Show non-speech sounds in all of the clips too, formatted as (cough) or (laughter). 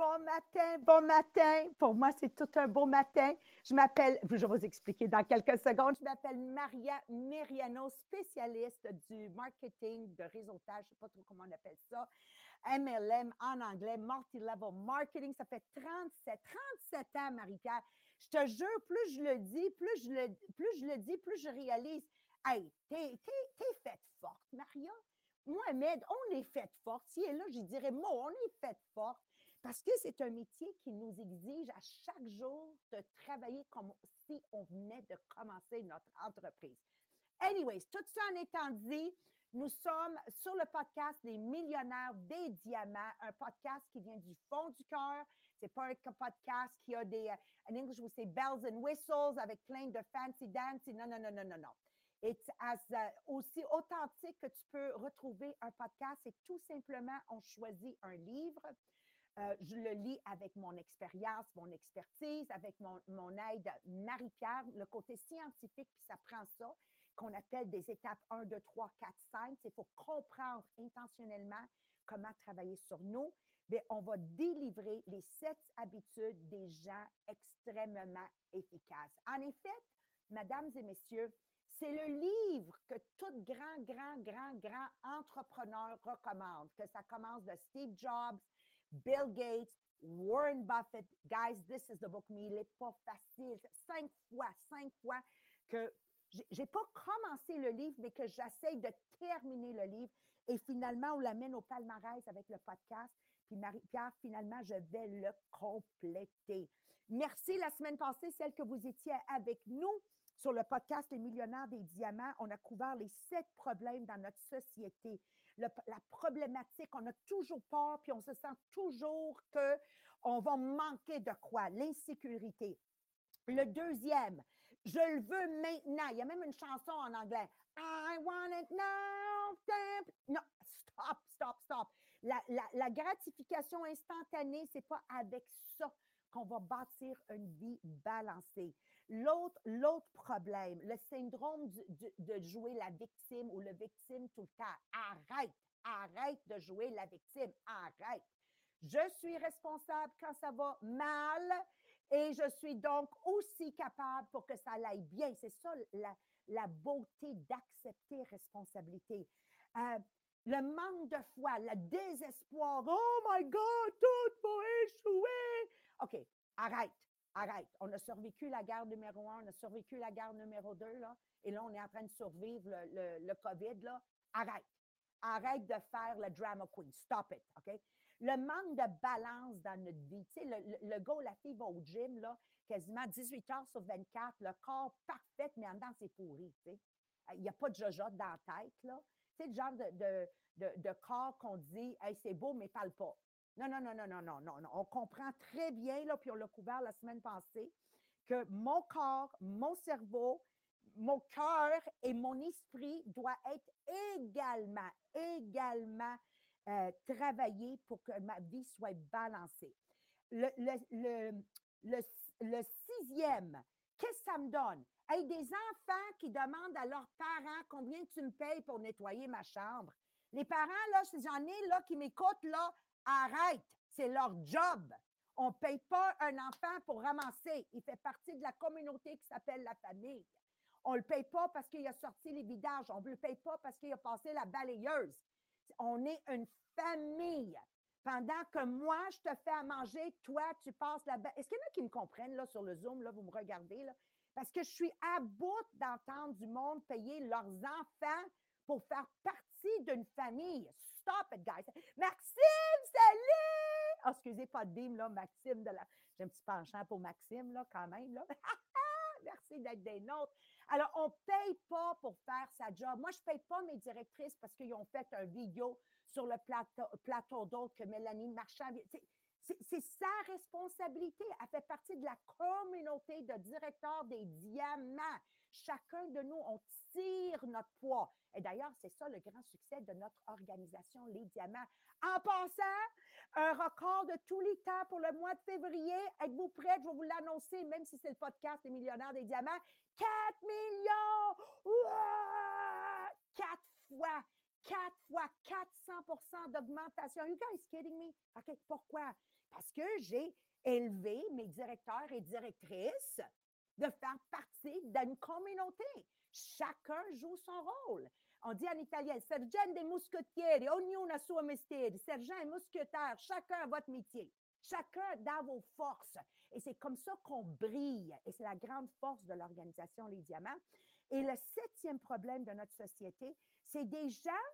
Bon matin, bon matin. Pour moi, c'est tout un beau matin. Je m'appelle, je vais vous expliquer dans quelques secondes, je m'appelle Maria Meriano, spécialiste du marketing, de réseautage, je ne sais pas trop comment on appelle ça, MLM en anglais, multi-level marketing. Ça fait 37, 37 ans, Marie-Pierre. Je te jure, plus je le dis, plus je le, plus je le dis, plus je réalise. Hey, t'es, t'es, faite forte, Maria. Mohamed, on est faite forte. Si et là, je dirais, moi, on est faite forte. Parce que c'est un métier qui nous exige à chaque jour de travailler comme si on venait de commencer notre entreprise. Anyways, tout ça en étant dit, nous sommes sur le podcast des millionnaires des diamants, un podcast qui vient du fond du cœur. C'est pas un podcast qui a des, en anglais, say bells and whistles avec plein de fancy dancy. Non, non, non, non, non, non. It's as, uh, aussi authentique que tu peux retrouver un podcast. C'est tout simplement, on choisit un livre euh, je le lis avec mon expérience, mon expertise, avec mon, aide Marie-Pierre, le côté scientifique, puis ça prend ça, qu'on appelle des étapes 1, 2, 3, 4, 5. Il faut comprendre intentionnellement comment travailler sur nous. Mais on va délivrer les sept habitudes des gens extrêmement efficaces. En effet, mesdames et messieurs, c'est le livre que tout grand, grand, grand, grand entrepreneur recommande, que ça commence de Steve Jobs, Bill Gates, Warren Buffett. Guys, this is the book, mais il n'est pas facile. Cinq fois, cinq fois que j'ai pas commencé le livre, mais que j'essaye de terminer le livre. Et finalement, on l'amène au palmarès avec le podcast. Puis Marie-Pierre, finalement, je vais le compléter. Merci la semaine passée, celle que vous étiez avec nous sur le podcast Les millionnaires des diamants. On a couvert les sept problèmes dans notre société la problématique, on a toujours peur, puis on se sent toujours qu'on va manquer de quoi? L'insécurité. Le deuxième, je le veux maintenant. Il y a même une chanson en anglais. I want it now. Non, stop, stop, stop. La, la gratification instantanée, ce n'est pas avec ça qu'on va bâtir une vie balancée. L'autre, problème, le syndrome de jouer la victime ou le victime tout le temps. Arrête, arrête de jouer la victime, arrête. Je suis responsable quand ça va mal et je suis donc aussi capable pour que ça aille bien. C'est ça la, la beauté d'accepter responsabilité. Euh, le manque de foi, le désespoir. Oh my God, tout va échouer. OK, arrête. Arrête. On a survécu la guerre numéro un, on a survécu la guerre numéro deux, là, et là, on est en train de survivre le, le, COVID, là. Arrête. Arrête de faire le drama queen. Stop it, OK? Le manque de balance dans notre vie. Tu sais, le, le, gars la fille va au gym, là, quasiment 18 heures sur 24, le corps parfait, mais en dedans, c'est pourri, tu sais. Il n'y a pas de jojote dans la tête, là. Tu sais, le genre de, de, de, de corps qu'on dit, hey, c'est beau, mais parle pas. Non, non, non, non, non, non, non. On comprend très bien, là, puis on l'a couvert la semaine passée, que mon corps, mon cerveau, mon cœur et mon esprit doivent être également, également euh, travaillés pour que ma vie soit balancée. Le, le, le, le, sixième, qu'est-ce que ça me donne? Hey, des enfants qui demandent à leurs parents combien tu me payes pour nettoyer ma chambre. Les parents, là, j'en ai là qui m'écoutent, là, Arrête, c'est leur job. On ne paye pas un enfant pour ramasser. Il fait partie de la communauté qui s'appelle la famille. On ne le paye pas parce qu'il a sorti les vidages. On ne le paye pas parce qu'il a passé la balayeuse. On est une famille. Pendant que moi, je te fais à manger, toi, tu passes la Est-ce qu'il y en a qui me comprennent là, sur le Zoom? Là, vous me regardez? Là? Parce que je suis à bout d'entendre du monde payer leurs enfants pour faire partie d'une famille. Stop it, guys. Maxime, salut! Oh, excusez, pas de là, Maxime. De la... J'ai un petit penchant pour Maxime, là, quand même. Là. (laughs) Merci d'être des nôtres. Alors, on ne paye pas pour faire sa job. Moi, je ne paye pas mes directrices parce qu'ils ont fait un vidéo sur le plateau, plateau que Mélanie Marchand. C'est sa responsabilité. Elle fait partie de la communauté de directeurs des diamants. Chacun de nous, on notre poids. Et d'ailleurs, c'est ça le grand succès de notre organisation, les Diamants. En passant, un record de tous les temps pour le mois de février. Êtes-vous prêts? Je vais vous l'annoncer, même si c'est le podcast des millionnaires des diamants. 4 millions! Quatre fois! Quatre fois 400% d'augmentation. You guys kidding me? OK, pourquoi? Parce que j'ai élevé mes directeurs et directrices de faire partie d'une communauté. Chacun joue son rôle. On dit en italien, sergent des mousquetieri, ognuno a suo mestiere, sergent et mousquetaire, chacun a votre métier. Chacun dans vos forces. Et c'est comme ça qu'on brille. Et c'est la grande force de l'organisation Les Diamants. Et le septième problème de notre société, c'est des gens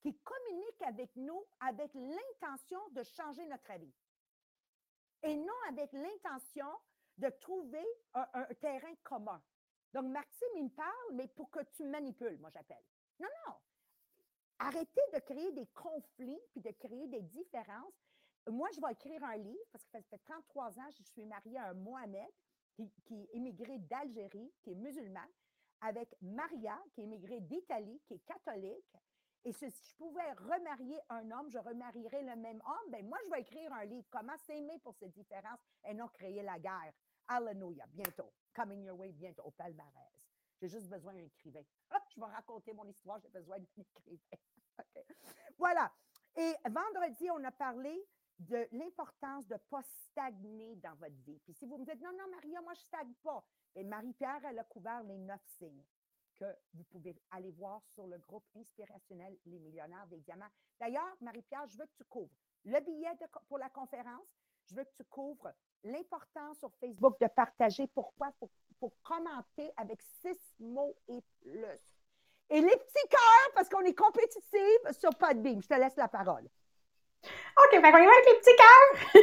qui communiquent avec nous avec l'intention de changer notre vie. Et non avec l'intention de trouver un terrain commun. Donc, Maxime, il me parle, mais pour que tu manipules, moi, j'appelle. Non, non. Arrêtez de créer des conflits puis de créer des différences. Moi, je vais écrire un livre parce que ça fait 33 ans que je suis mariée à un Mohamed qui, est immigré d'Algérie, qui est musulman, avec Maria, qui est immigrée d'Italie, qui est catholique. Et si je pouvais remarier un homme, je remarierais le même homme. Ben moi, je vais écrire un livre, comment s'aimer pour ces différences et non créer la guerre. Alléluia, bientôt. Coming your way, bientôt, au palmarès. J'ai juste besoin d'un écrivain. (laughs) je vais raconter mon histoire, j'ai besoin d'un écrivain. (laughs) Voilà. Et vendredi, on a parlé de l'importance de ne pas stagner dans votre vie. Puis si vous me dites, non, non, Maria, moi, je ne stagne pas. Et Marie-Pierre, elle a couvert les neuf signes que vous pouvez aller voir sur le groupe inspirationnel Les Millionnaires des Diamants. D'ailleurs, Marie-Pierre, je veux que tu couvres le billet pour la conférence. Je veux que tu couvres l'importance sur Facebook de partager. Pourquoi? Pour, pour commenter avec six mots et plus. Et les petits cœurs, parce qu'on est compétitif sur Podbeam. Je te laisse la parole. OK, fait qu'on y va avec les petits cœurs.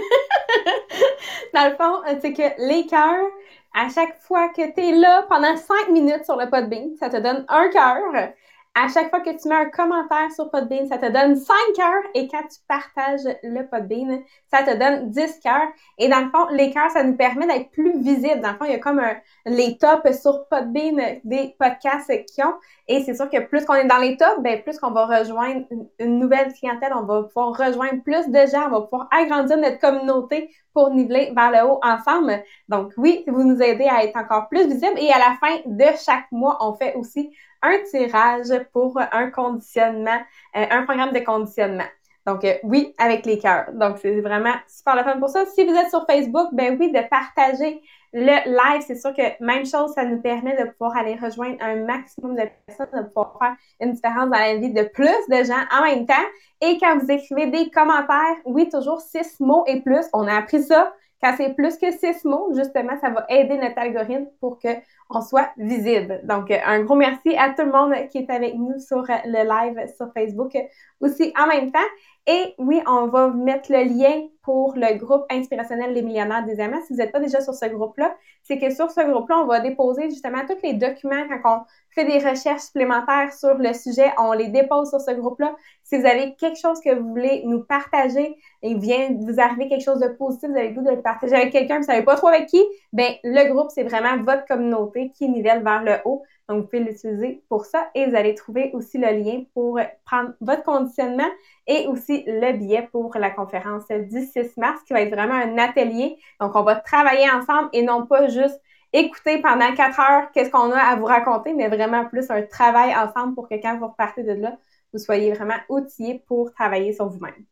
(laughs) Dans le fond, c'est que les cœurs, à chaque fois que tu es là pendant cinq minutes sur le Podbean, ça te donne un cœur. À chaque fois que tu mets un commentaire sur Podbean, ça te donne 5 cœurs. Et quand tu partages le Podbean, ça te donne 10 cœurs. Et dans le fond, les cœurs, ça nous permet d'être plus visible. Dans le fond, il y a comme un, les tops sur Podbean des podcasts qui ont. Et c'est sûr que plus qu'on est dans les tops, ben plus qu'on va rejoindre une, nouvelle clientèle, on va pouvoir rejoindre plus de gens, on va pouvoir agrandir notre communauté pour niveler vers le haut ensemble. Donc oui, vous nous aidez à être encore plus visible. Et à la fin de chaque mois, on fait aussi un tirage pour un conditionnement, euh, un programme de conditionnement. Donc, euh, oui, avec les cœurs. Donc, c'est vraiment super le fun pour ça. Si vous êtes sur Facebook, ben oui, de partager le live, c'est sûr que même chose, ça nous permet de pouvoir aller rejoindre un maximum de personnes, de pouvoir faire une différence dans la vie de plus de gens en même temps. Et quand vous écrivez des commentaires, oui, toujours six mots et plus. On a appris ça. Quand c'est plus que six mots, justement, ça va aider notre algorithme pour que on soit visible. Donc, un gros merci à tout le monde qui est avec nous sur le live sur Facebook aussi en même temps. Et oui, on va mettre le lien pour le groupe inspirationnel Les Millionnaires des Amants. Si vous n'êtes pas déjà sur ce groupe-là, c'est que sur ce groupe-là, on va déposer justement tous les documents quand on fait des recherches supplémentaires sur le sujet. On les dépose sur ce groupe-là. Si vous avez quelque chose que vous voulez nous partager et vient vous arriver quelque chose de positif, vous avez le goût de le partager avec quelqu'un, vous ne savez pas trop avec qui, ben le groupe, c'est vraiment votre communauté qui nivelle vers le haut. Donc, vous pouvez l'utiliser pour ça et vous allez trouver aussi le lien pour prendre votre conditionnement et aussi le billet pour la conférence du 6 mars qui va être vraiment un atelier. Donc, on va travailler ensemble et non pas juste écouter pendant quatre heures qu'est-ce qu'on a à vous raconter, mais vraiment plus un travail ensemble pour que quand vous repartez de là, vous soyez vraiment outillés pour travailler sur vous-même.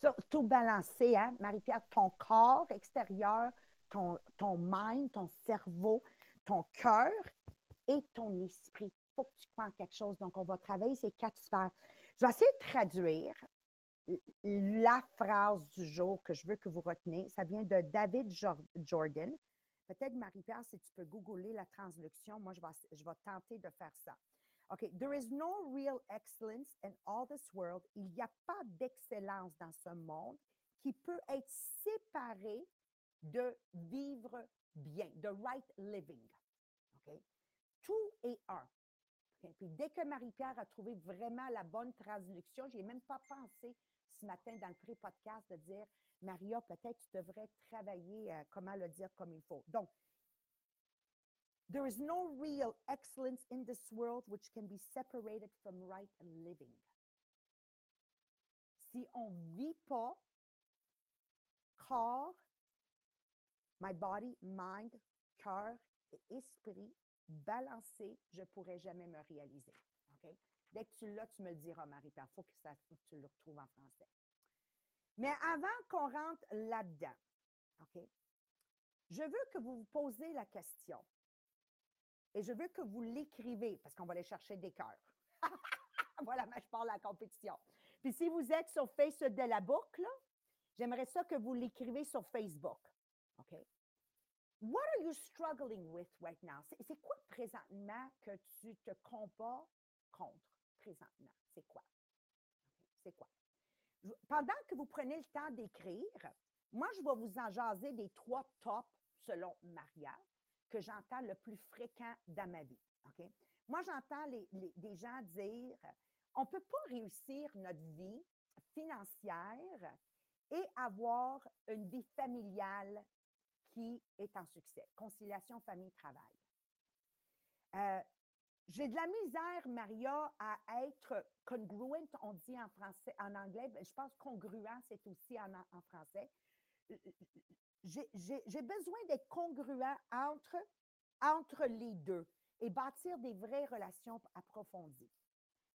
Surtout balancer, hein, Marie-Pierre, ton corps extérieur, ton, ton mind, ton cerveau, ton cœur et ton esprit. Il faut que tu en quelque chose. Donc, on va travailler ces quatre sphères. Je vais essayer de traduire la phrase du jour que je veux que vous reteniez. Ça vient de David Jordan. Peut-être, Marie-Pierre, si tu peux googler la traduction, moi, je vais, je vais tenter de faire ça. OK. There is no real excellence in all this world. Il n'y a pas d'excellence dans ce monde qui peut être séparé de vivre bien, de right living. OK? Tout est un. Puis dès que Marie-Pierre a trouvé vraiment la bonne traduction, je n'ai même pas pensé ce matin dans le pré-podcast de dire Maria, peut-être tu devrais travailler euh, comment le dire comme il faut. Donc, There is no real excellence in this world which can be separated from right living. Si on ne vit pas corps, my body, mind, cœur et esprit balancé, je ne pourrai jamais me réaliser. Okay? Dès que tu l'as, tu me le diras, Marie-Pierre. Il faut que, tu le retrouves en français. Mais avant qu'on rentre là-dedans, je veux que vous vous posez la question. Et je veux que vous l'écrivez, parce qu'on va aller chercher des cœurs. (laughs) voilà, mais je parle à la compétition. Puis si vous êtes sur Facebook de la boucle, j'aimerais ça que vous l'écrivez sur Facebook. OK? What are you struggling with right now? C'est quoi présentement que tu te combats contre présentement? C'est quoi? C'est quoi? Pendant que vous prenez le temps d'écrire, moi, je vais vous en jaser des trois tops selon Maria que j'entends le plus fréquent dans ma vie. Moi, j'entends des gens dire on ne peut pas réussir notre vie financière et avoir une vie familiale qui est en succès. Conciliation famille-travail. Euh, j'ai de la misère, Maria, à être congruent, on dit en français, en anglais. Ben, je pense congruent, c'est aussi en français. J'ai besoin d'être congruent entre, entre les deux et bâtir des vraies relations approfondies.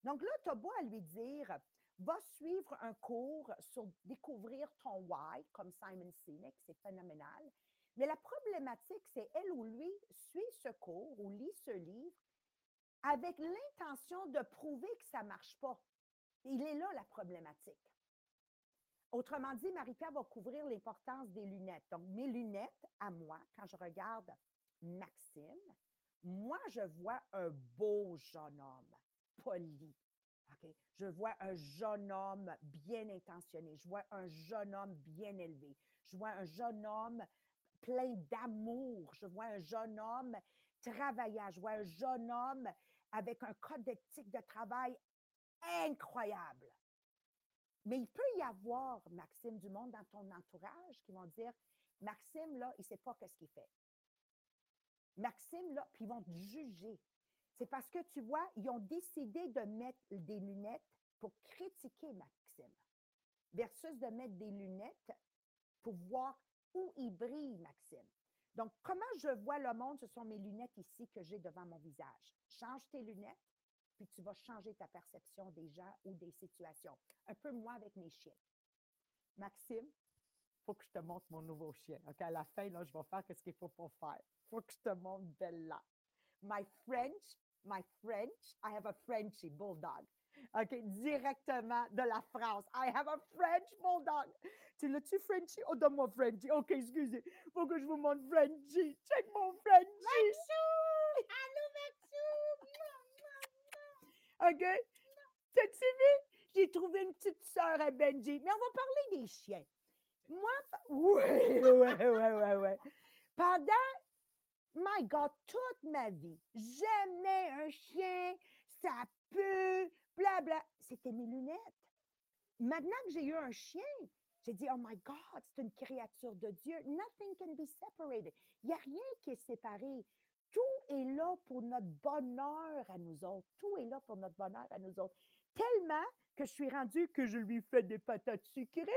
Donc là, tu as beau à lui dire, va suivre un cours sur découvrir ton why, comme Simon Sinek, c'est phénoménal. Mais la problématique, c'est elle ou lui suit ce cours ou lit ce livre avec l'intention de prouver que ça ne marche pas. Il est là la problématique. Autrement dit, Marika va couvrir l'importance des lunettes. Donc, mes lunettes, à moi, quand je regarde Maxime, moi, je vois un beau jeune homme, poli. Je vois un jeune homme bien intentionné. Je vois un jeune homme bien élevé. Je vois un jeune homme plein d'amour. Je vois un jeune homme travaillant. Je vois un jeune homme avec un code d'éthique de travail incroyable. Mais il peut y avoir, Maxime Dumont, dans ton entourage qui vont dire Maxime, là, il ne sait pas ce qu'il fait. Maxime, là, puis ils vont te juger. C'est parce que tu vois, ils ont décidé de mettre des lunettes pour critiquer Maxime versus de mettre des lunettes pour voir où il brille, Maxime. Donc, comment je vois le monde, ce sont mes lunettes ici que j'ai devant mon visage. Change tes lunettes, puis tu vas changer ta perception des gens ou des situations. Un peu moi avec mes chiens. Maxime, faut que je te montre mon nouveau chien. OK, à la fin, là, je vais faire ce qu'il faut pas faire. Faut que je te montre Bella. My French, my French, I have a Frenchy bulldog. OK, directement de la France. I have a French bulldog. Tu l'as-tu Frenchy? Oh, donne-moi Frenchy. OK, excusez. Faut que je vous montre Frenchy. Check mon Frenchy. Allô! OK? T'as-tu? J'ai trouvé une petite sœur à Benji. Mais on va parler des chiens. Moi, oui, oui, oui, oui, oui. Pendant, my God, toute ma vie, j'aimais un chien, ça pue, blabla. C'était mes lunettes. Maintenant que j'ai eu un chien, j'ai dit, oh my God, c'est une créature de Dieu. Nothing can be separated. Il n'y a rien qui est séparé. Tout est là pour notre bonheur à nous autres. Tout est là pour notre bonheur à nous autres. Tellement que je suis rendue que je lui fais des patates sucrées,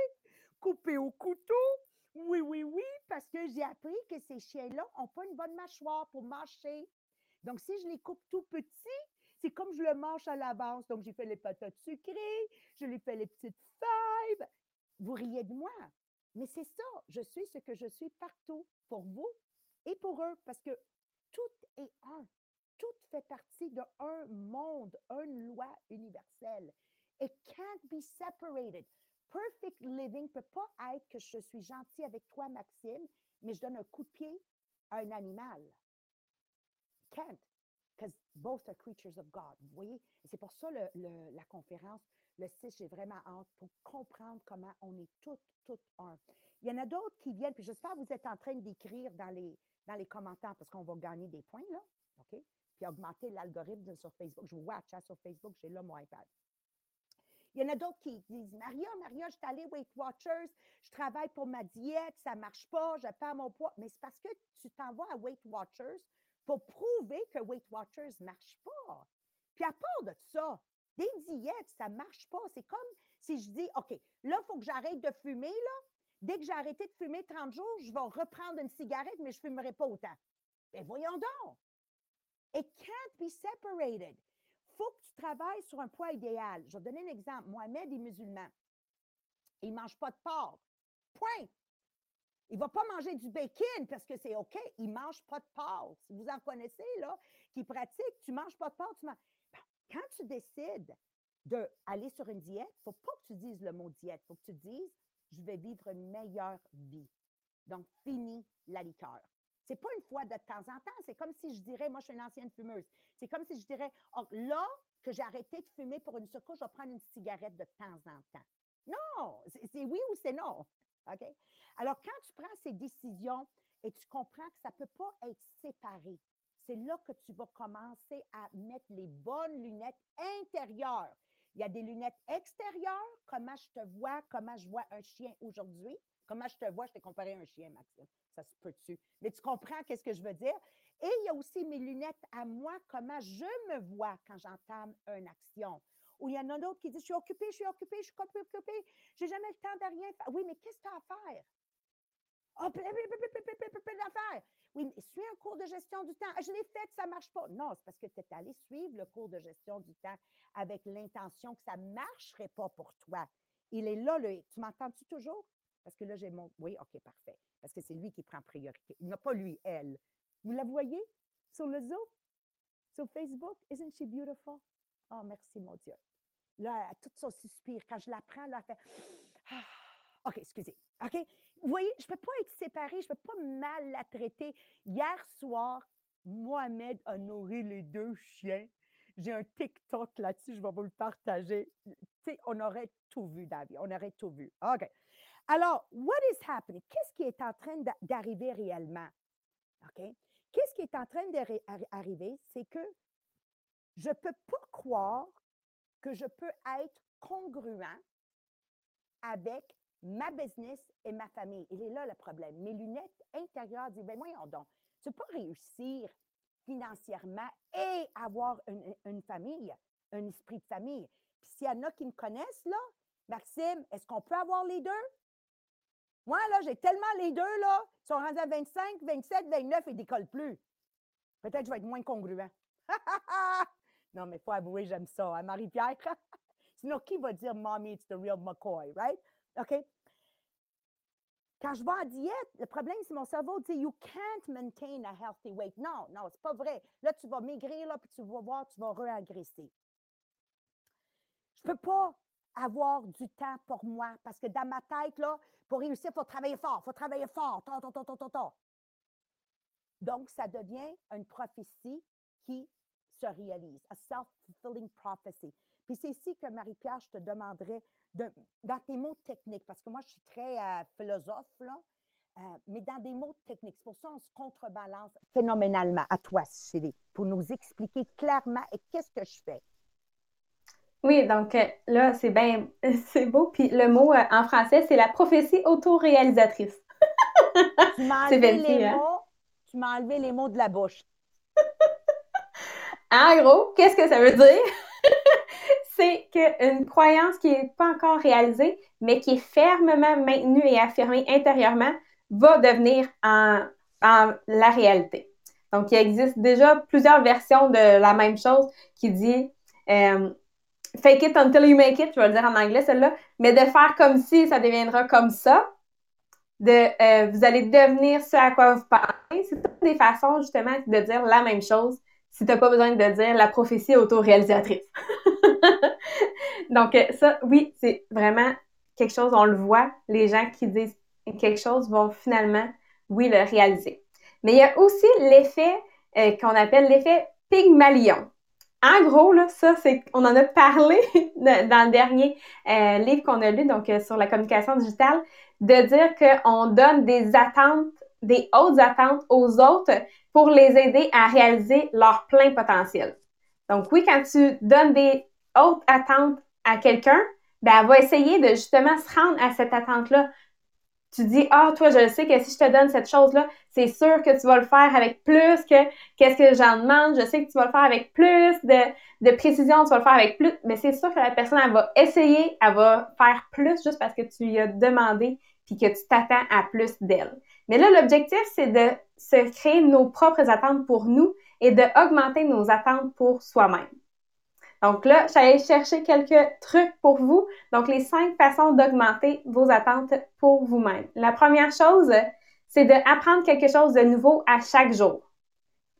coupées au couteau. Oui, oui, oui, parce que j'ai appris que ces chiens-là n'ont pas une bonne mâchoire pour mâcher. Donc, si je les coupe tout petits, c'est comme je le mange à l'avance. Donc, j'ai fait les patates sucrées, je lui fais les petites fèves. Vous riez de moi. Mais c'est ça, je suis ce que je suis partout pour vous et pour eux, parce que tout est un. Tout fait partie d'un monde, une loi universelle. It can't be separated. Perfect living peut pas être que je suis gentil avec toi, Maxime, mais je donne un coup de pied à un animal. Can't, because both are creatures of God. Vous voyez? C'est pour ça la conférence, le 6, j'ai vraiment hâte pour comprendre comment on est toutes, toutes un. Il y en a d'autres qui viennent, puis j'espère que vous êtes en train d'écrire dans les, dans les commentaires parce qu'on va gagner des points, là. OK? Puis augmenter l'algorithme sur Facebook. Je watch hein, sur Facebook, j'ai là mon iPad. Il y en a d'autres qui disent Maria, Maria, je suis allée Weight Watchers, je travaille pour ma diète, ça ne marche pas, je perds mon poids. Mais c'est parce que tu t'envoies à Weight Watchers pour prouver que Weight Watchers ne marche pas. Puis à part de ça, des diètes, ça ne marche pas. C'est comme si je dis OK, là, il faut que j'arrête de fumer. Là. Dès que j'ai arrêté de fumer 30 jours, je vais reprendre une cigarette, mais je ne fumerai pas autant. Mais ben, voyons donc. It can't be separated faut que tu travailles sur un poids idéal. Je vais donner un exemple. Mohamed est musulman. Il ne mange pas de porc. Point. Il ne va pas manger du bacon parce que c'est OK. Il ne mange pas de porc. Si vous en connaissez, là, qui pratiquent, tu ne manges pas de porc. Tu Quand tu décides d'aller sur une diète, il ne faut pas que tu dises le mot diète. Il faut que tu dises je vais vivre une meilleure vie. Donc, fini la liqueur. Ce n'est pas une fois de temps en temps. C'est comme si je dirais, moi, je suis une ancienne fumeuse. C'est comme si je dirais, oh, là que j'ai arrêté de fumer pour une secours, je vais prendre une cigarette de temps en temps. Non, c'est oui ou c'est non. OK? Alors, quand tu prends ces décisions et tu comprends que ça ne peut pas être séparé, c'est là que tu vas commencer à mettre les bonnes lunettes intérieures. Il y a des lunettes extérieures, comment je te vois, comment je vois un chien aujourd'hui? Comment je te vois, je t'ai comparé à un chien, Maxime. Ça se peut dessus. Mais tu comprends qu'est-ce que je veux dire? Et il y a aussi mes lunettes à moi, comment je me vois quand j'entame une action? Ou il y en a d'autres qui disent, je suis occupée, je suis occupée, je suis occupée, j'ai jamais le temps de rien faire. Oui, mais qu'est-ce que tu as à faire? Oh, plein, d'affaires. Oui, mais suis un cours de gestion du temps. Je l'ai fait, ça ne marche pas. Non, c'est parce que tu es allé suivre le cours de gestion du temps avec l'intention que ça ne marcherait pas pour toi. Il est là, le. Tu m'entends-tu toujours? Parce que là, j'ai mon. Oui, OK, parfait. Parce que c'est lui qui prend priorité. N'a pas lui, elle. Vous la voyez sur le Zoom? Sur Facebook? Isn't she beautiful? Oh, merci, mon Dieu. Là, tout son suspire. Quand je la prends, là, elle fait. (gasps) Ah, OK, excusez. OK? Vous voyez, je ne peux pas être séparée, je ne peux pas mal la traiter. Hier soir, Mohamed a nourri les deux chiens. J'ai un TikTok là-dessus, je vais vous le partager. Tu sais, on aurait tout vu, David. On aurait tout vu. OK. Alors, what is happening? Qu'est-ce qui est en train d'arriver réellement? OK? Qu'est-ce qui est en train d'arriver? C'est que je ne peux pas croire que je peux être congruent avec ma business et ma famille. Il est là le problème. Mes lunettes intérieures disent, ben voyons donc, tu peux réussir financièrement et avoir une, famille, un esprit de famille. Puis s'il y en a qui me connaissent, là, Maxime, est-ce qu'on peut avoir les deux? Moi, là, j'ai tellement les deux, là, ils sont rendus à 25, 27, 29 et décollent plus. Peut-être que je vais être moins congruent. (laughs) non, mais il faut avouer, j'aime ça, hein, Marie-Pierre? (laughs) Sinon, qui va dire Mommy, it's the real McCoy, right? OK? Quand je vais en diète, le problème, c'est mon cerveau dit You can't maintain a healthy weight. Non, non, c'est pas vrai. Là, tu vas maigrir, là, puis tu vas voir, tu vas réagresser. Je ne peux pas avoir du temps pour moi parce que dans ma tête, là, pour réussir, il faut travailler fort, il faut travailler fort. Donc, ça devient une prophétie qui se réalise, a self-fulfilling prophecy. Puis c'est ici que Marie-Pierre, je te demanderais dans tes mots techniques, parce que moi, je suis très euh, philosophe, là, euh, mais dans des mots techniques. C'est pour ça qu'on se contrebalance phénoménalement à toi, Chérie, pour nous expliquer clairement qu'est-ce que je fais. Oui, donc euh, là, c'est bien, (laughs) c'est beau. Puis le mot en français, c'est la prophétie autoréalisatrice. tu m'as (laughs) enlevé, les hein? mots, tu m'as enlevé les mots de la bouche. (laughs) en gros, qu'est-ce que ça veut dire? C'est qu'une croyance qui n'est pas encore réalisée, mais qui est fermement maintenue et affirmée intérieurement, va devenir en, la réalité. Donc, il existe déjà plusieurs versions de la même chose qui dit euh, fake it until you make it, je vais le dire en anglais celle-là, mais de faire comme si ça deviendra comme ça, de euh, vous allez devenir ce à quoi vous pensez. C'est toutes des façons justement de dire la même chose si tu n'as pas besoin de dire la prophétie autoréalisatrice. (laughs) Donc, euh, ça, oui, c'est vraiment quelque chose, on le voit, les gens qui disent quelque chose vont finalement, oui, le réaliser. Mais il y a aussi l'effet euh, qu'on appelle l'effet Pygmalion. En gros, là, ça, c'est, on en a parlé (laughs) dans le dernier euh, livre qu'on a lu, donc sur la communication digitale, de dire qu'on donne des attentes, des hautes attentes aux autres pour les aider à réaliser leur plein potentiel. Donc oui, quand tu donnes des hautes attentes à quelqu'un, ben elle va essayer de justement se rendre à cette attente-là. Tu dis, ah, toi, je sais que si je te donne cette chose-là, c'est sûr que tu vas le faire avec plus que qu'est-ce que j'en demande. Je sais que tu vas le faire avec plus de, précision, tu vas le faire avec plus. Mais c'est sûr que la personne, elle va essayer, elle va faire plus juste parce que tu lui as demandé puis que tu t'attends à plus d'elle. Mais là, l'objectif, c'est de se créer nos propres attentes pour nous et d'augmenter nos attentes pour soi-même. Donc là, j'allais chercher quelques trucs pour vous. Donc, les cinq façons d'augmenter vos attentes pour vous-même. La première chose, c'est d'apprendre quelque chose de nouveau à chaque jour.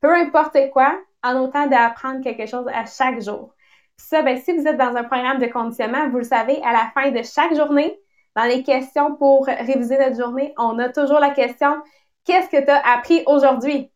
Peu importe quoi, en autant d'apprendre quelque chose à chaque jour. ça, ben, si vous êtes dans un programme de conditionnement, vous le savez, à la fin de chaque journée, dans les questions pour réviser notre journée, on a toujours la question Qu'est-ce que tu as appris aujourd'hui?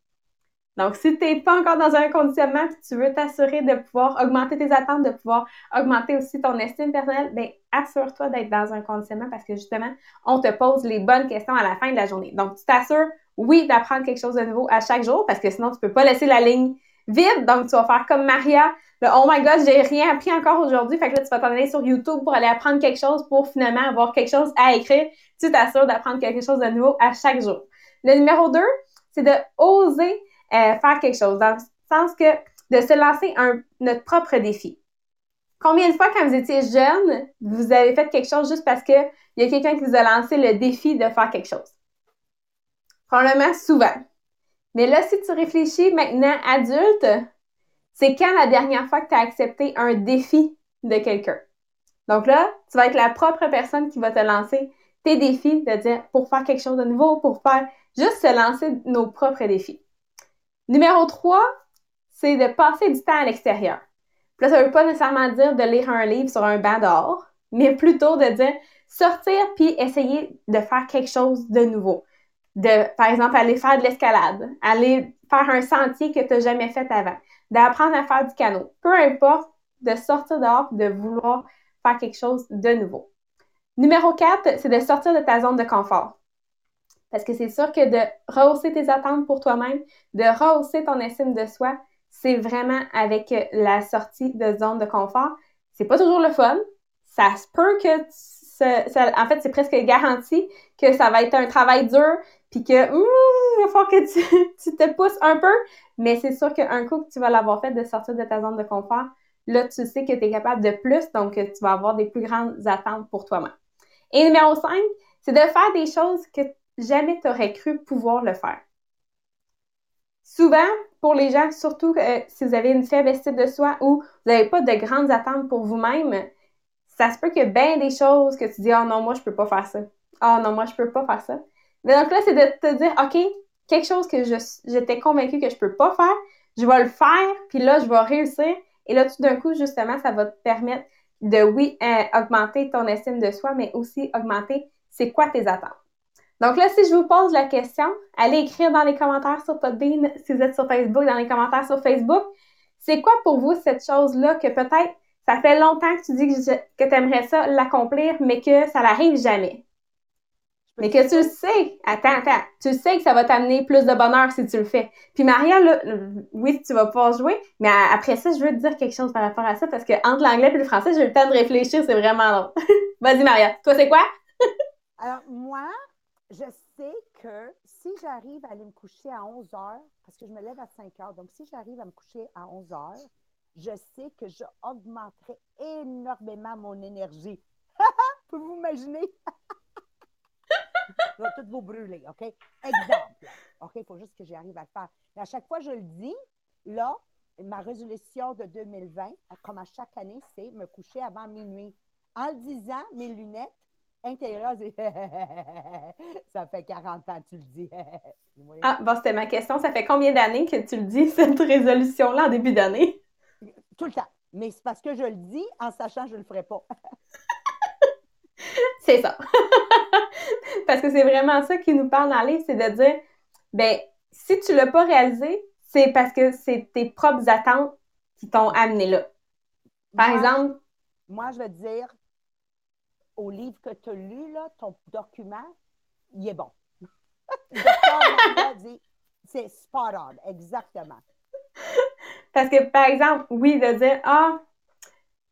Donc, si tu n'es pas encore dans un conditionnement et tu veux t'assurer de pouvoir augmenter tes attentes, de pouvoir augmenter aussi ton estime personnelle, bien, assure-toi d'être dans un conditionnement parce que justement, on te pose les bonnes questions à la fin de la journée. Donc, tu t'assures, oui, d'apprendre quelque chose de nouveau à chaque jour parce que sinon, tu ne peux pas laisser la ligne vide. Donc, tu vas faire comme Maria, le Oh my God, j'ai rien appris encore aujourd'hui. Fait que là, tu vas t'en aller sur YouTube pour aller apprendre quelque chose pour finalement avoir quelque chose à écrire. Tu t'assures d'apprendre quelque chose de nouveau à chaque jour. Le numéro 2, c'est de oser euh, faire quelque chose, dans le sens que de se lancer un, notre propre défi. Combien de fois, quand vous étiez jeune, vous avez fait quelque chose juste parce qu'il y a quelqu'un qui vous a lancé le défi de faire quelque chose? Probablement souvent. Mais là, si tu réfléchis maintenant adulte, c'est quand la dernière fois que tu as accepté un défi de quelqu'un? Donc là, tu vas être la propre personne qui va te lancer tes défis, de dire pour faire quelque chose de nouveau, pour faire juste se lancer nos propres défis. Numéro 3, c'est de passer du temps à l'extérieur. Là, ça ne veut pas nécessairement dire de lire un livre sur un banc dehors, mais plutôt de dire sortir puis essayer de faire quelque chose de nouveau. De, par exemple, aller faire de l'escalade, aller faire un sentier que tu n'as jamais fait avant, d'apprendre à faire du canot. Peu importe, de sortir dehors de vouloir faire quelque chose de nouveau. Numéro 4, c'est de sortir de ta zone de confort. Parce que c'est sûr que de rehausser tes attentes pour toi-même, de rehausser ton estime de soi, c'est vraiment avec la sortie de zone de confort. C'est pas toujours le fun. Ça se peut que ça, en fait, c'est presque garanti que ça va être un travail dur, puis que il va falloir que (laughs) tu, te pousses un peu. Mais c'est sûr qu'un coup que tu vas l'avoir fait de sortir de ta zone de confort, là, tu sais que tu es capable de plus, donc tu vas avoir des plus grandes attentes pour toi-même. Et numéro 5, c'est de faire des choses que jamais tu aurais cru pouvoir le faire. Souvent, pour les gens, surtout euh, si vous avez une faible estime de soi ou vous n'avez pas de grandes attentes pour vous-même, ça se peut ait bien des choses que tu dis Oh non, moi, je peux pas faire ça. Oh non, moi, je peux pas faire ça. Mais donc là, c'est de te dire OK, quelque chose que j'étais convaincue que je peux pas faire, je vais le faire, puis là, je vais réussir. Et là, tout d'un coup, justement, ça va te permettre de, oui, euh, augmenter ton estime de soi, mais aussi augmenter c'est quoi tes attentes. Donc là, si je vous pose la question, allez écrire dans les commentaires sur Podbean, si vous êtes sur Facebook, dans les commentaires sur Facebook, c'est quoi pour vous cette chose-là que peut-être ça fait longtemps que tu dis que, tu aimerais ça l'accomplir, mais que ça n'arrive jamais? Mais que tu sais, attends, attends, tu sais que ça va t'amener plus de bonheur si tu le fais. Puis Maria, là, oui, tu vas pouvoir jouer, mais après ça, je veux te dire quelque chose par rapport à ça parce que entre l'anglais et le français, j'ai eu le temps de réfléchir, c'est vraiment long. (laughs) Vas-y, Maria, toi, c'est quoi? (laughs) Alors, moi, je sais que si j'arrive à aller me coucher à 11 heures, parce que je me lève à 5 heures, donc si j'arrive à me coucher à 11 heures, je sais que je augmenterai énormément mon énergie. (laughs) Pouvez-vous imaginer? Je vais tout vous brûler, OK? Exemple. OK, il faut juste que j'arrive à le faire. Mais à chaque fois, je le dis, là, ma résolution de 2020, comme à chaque année, c'est me coucher avant minuit. En le disant, mes lunettes, intérieure, (laughs) ça fait 40 ans que tu le dis. (laughs) ah, bon, c'était ma question. Ça fait combien d'années que tu le dis, (laughs) cette résolution-là, en début d'année? Tout le temps. Mais c'est parce que je le dis en sachant que je ne le ferai pas. c'est ça. Parce que c'est vraiment ça qui nous parle dans le livre, c'est de dire, ben, si tu ne l'as pas réalisé, c'est parce que c'est tes propres attentes qui t'ont amené là. Par exemple. Moi, je veux dire, au livre que tu as lu, là, ton document, il est bon. (laughs) C'est spot on, exactement. Parce que, par exemple, oui, de dire, ah,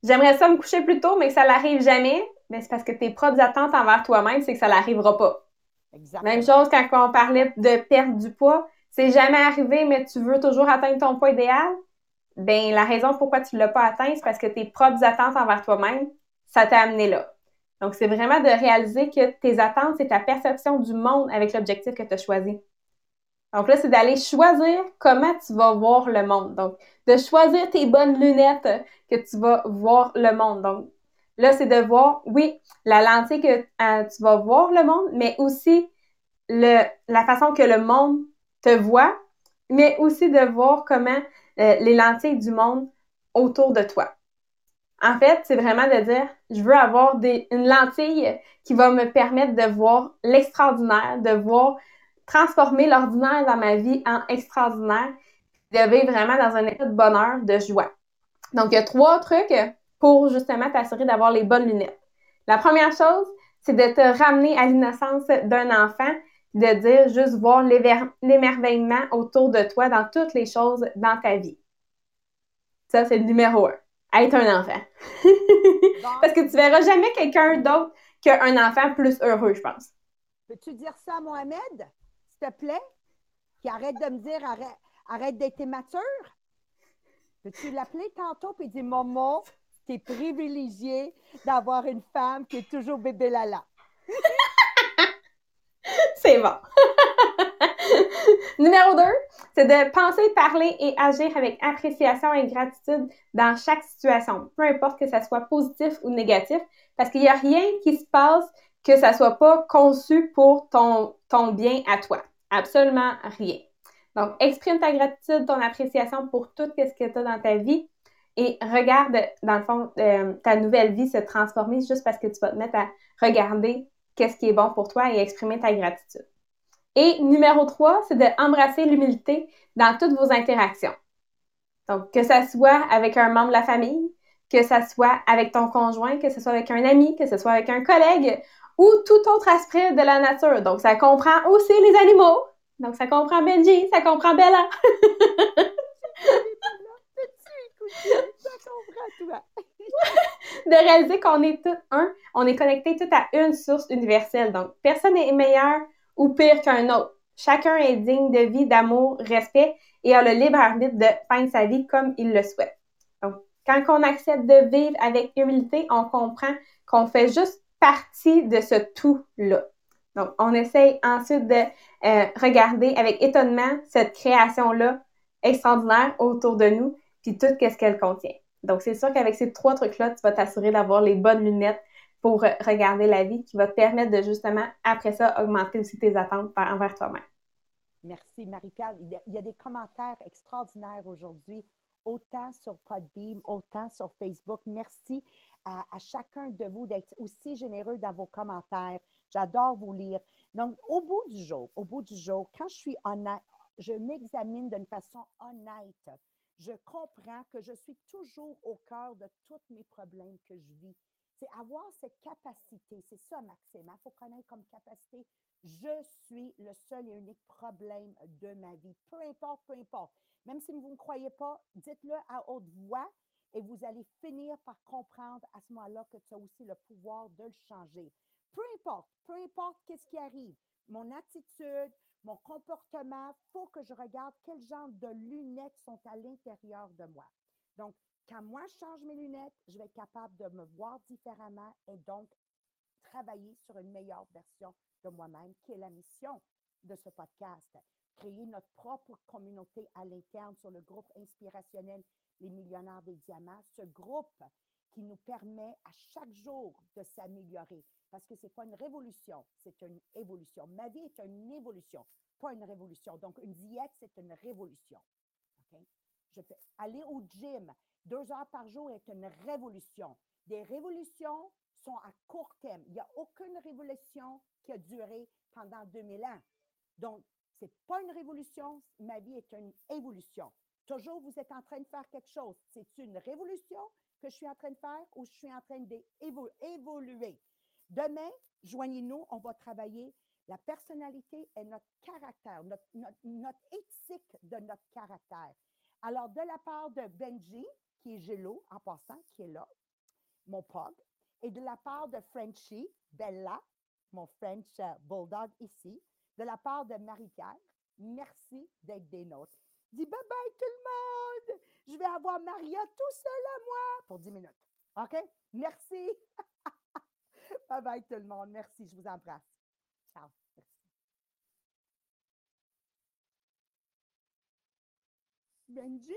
j'aimerais ça me coucher plus tôt, mais que ça n'arrive jamais, mais c'est parce que tes propres attentes envers toi-même, c'est que ça n'arrivera pas. Exactement. Même chose quand on parlait de perdre du poids, c'est jamais arrivé, mais tu veux toujours atteindre ton poids idéal? Ben, la raison pourquoi tu ne l'as pas atteint, c'est parce que tes propres attentes envers toi-même, ça t'a amené là. Donc, c'est vraiment de réaliser que tes attentes, c'est ta perception du monde avec l'objectif que tu as choisi. Donc là, c'est d'aller choisir comment tu vas voir le monde. Donc, de choisir tes bonnes lunettes que tu vas voir le monde. Donc, là, c'est de voir, oui, la lentille que euh, tu vas voir le monde, mais aussi la façon que le monde te voit, mais aussi de voir comment euh, les lentilles du monde autour de toi. En fait, c'est vraiment de dire, je veux avoir une lentille qui va me permettre de voir l'extraordinaire, de voir transformer l'ordinaire dans ma vie en extraordinaire, de vivre vraiment dans un état de bonheur, de joie. Donc, il y a trois trucs pour justement t'assurer d'avoir les bonnes lunettes. La première chose, c'est de te ramener à l'innocence d'un enfant, de dire juste voir l'émerveillement autour de toi dans toutes les choses dans ta vie. Ça, c'est le numéro un. Être un enfant. (laughs) Parce que tu verras jamais quelqu'un d'autre qu'un enfant plus heureux, je pense. Peux-tu dire ça à Mohamed, s'il te plaît? Qui arrête de me dire arrête, arrête d'être immature? Peux-tu l'appeler tantôt et dire Maman, t'es privilégié d'avoir une femme qui est toujours bébé Lala. (laughs) C'est bon. (laughs) Numéro 2, c'est de penser, parler et agir avec appréciation et gratitude dans chaque situation, peu importe que ça soit positif ou négatif, parce qu'il n'y a rien qui se passe que ça soit pas conçu pour ton, ton bien à toi. Absolument rien. Donc, exprime ta gratitude, ton appréciation pour tout ce que tu as dans ta vie et regarde, dans le fond, euh, ta nouvelle vie se transformer juste parce que tu vas te mettre à regarder qu'est-ce qui est bon pour toi et exprimer ta gratitude. Et numéro 3, c'est d'embrasser l'humilité dans toutes vos interactions. Donc, que ça soit avec un membre de la famille, que ça soit avec ton conjoint, que ce soit avec un ami, que ce soit avec un collègue ou tout autre aspect de la nature. Donc, ça comprend aussi les animaux. Donc, ça comprend Benji, ça comprend Bella. (laughs) (laughs) de réaliser qu'on est tout un, on est connecté tout à une source universelle. Donc, personne n'est meilleur ou pire qu'un autre. Chacun est digne de vie, d'amour, respect et a le libre arbitre de faire sa vie comme il le souhaite. Donc, quand on accepte de vivre avec humilité, on comprend qu'on fait juste partie de ce tout-là. Donc, on essaye ensuite de euh, regarder avec étonnement cette création-là extraordinaire autour de nous, puis tout ce qu'elle contient. Donc, c'est sûr qu'avec ces trois trucs-là, tu vas t'assurer d'avoir les bonnes lunettes pour regarder la vie qui va te permettre de justement, après ça, augmenter aussi tes attentes envers toi-même. Merci, Marie-Pierre. Il y a des commentaires extraordinaires aujourd'hui, autant sur Podbeam, autant sur Facebook. Merci à, chacun de vous d'être aussi généreux dans vos commentaires. J'adore vous lire. Donc, au bout du jour, au bout du jour, quand je suis honnête, je m'examine d'une façon honnête. Je comprends que je suis toujours au cœur de tous mes problèmes que je vis. C'est avoir cette capacité. C'est ça, Maxime. Il hein. faut connaître comme capacité. Je suis le seul et unique problème de ma vie. Peu importe, peu importe. Même si vous ne croyez pas, dites-le à haute voix et vous allez finir par comprendre à ce moment-là que tu as aussi le pouvoir de le changer. Peu importe, peu importe qu'est-ce qui arrive, mon attitude, mon comportement, il faut que je regarde quel genre de lunettes sont à l'intérieur de moi. Donc, quand moi je change mes lunettes, je vais être capable de me voir différemment et donc travailler sur une meilleure version de moi-même, qui est la mission de ce podcast. Créer notre propre communauté à l'interne sur le groupe inspirationnel Les Millionnaires des Diamants, ce groupe qui nous permet à chaque jour de s'améliorer. Parce que ce n'est pas une révolution, c'est une évolution. Ma vie est une évolution, pas une révolution. Donc, une diète, c'est une révolution. Je aller au gym deux heures par jour est une révolution. Des révolutions sont à court terme. Il n'y a aucune révolution qui a duré pendant 2000 ans. Donc, ce n'est pas une révolution, ma vie est une évolution. Toujours, vous êtes en train de faire quelque chose. C'est une révolution que je suis en train de faire ou je suis en train d'évoluer. Demain, joignez-nous, on va travailler la personnalité et notre caractère, notre, éthique de notre caractère. Alors, de la part de Benji, qui est Gélo, en passant, qui est là, mon pug, et de la part de Frenchie, Bella, mon French euh, Bulldog ici, de la part de Marie-Pierre, merci d'être des nôtres. Dis bye bye tout le monde! Je vais avoir Maria tout seul à moi pour 10 minutes. OK? Merci. (laughs) (laughs) Bye bye tout le monde. Merci. Je vous embrasse. Ciao. Merci. Benji?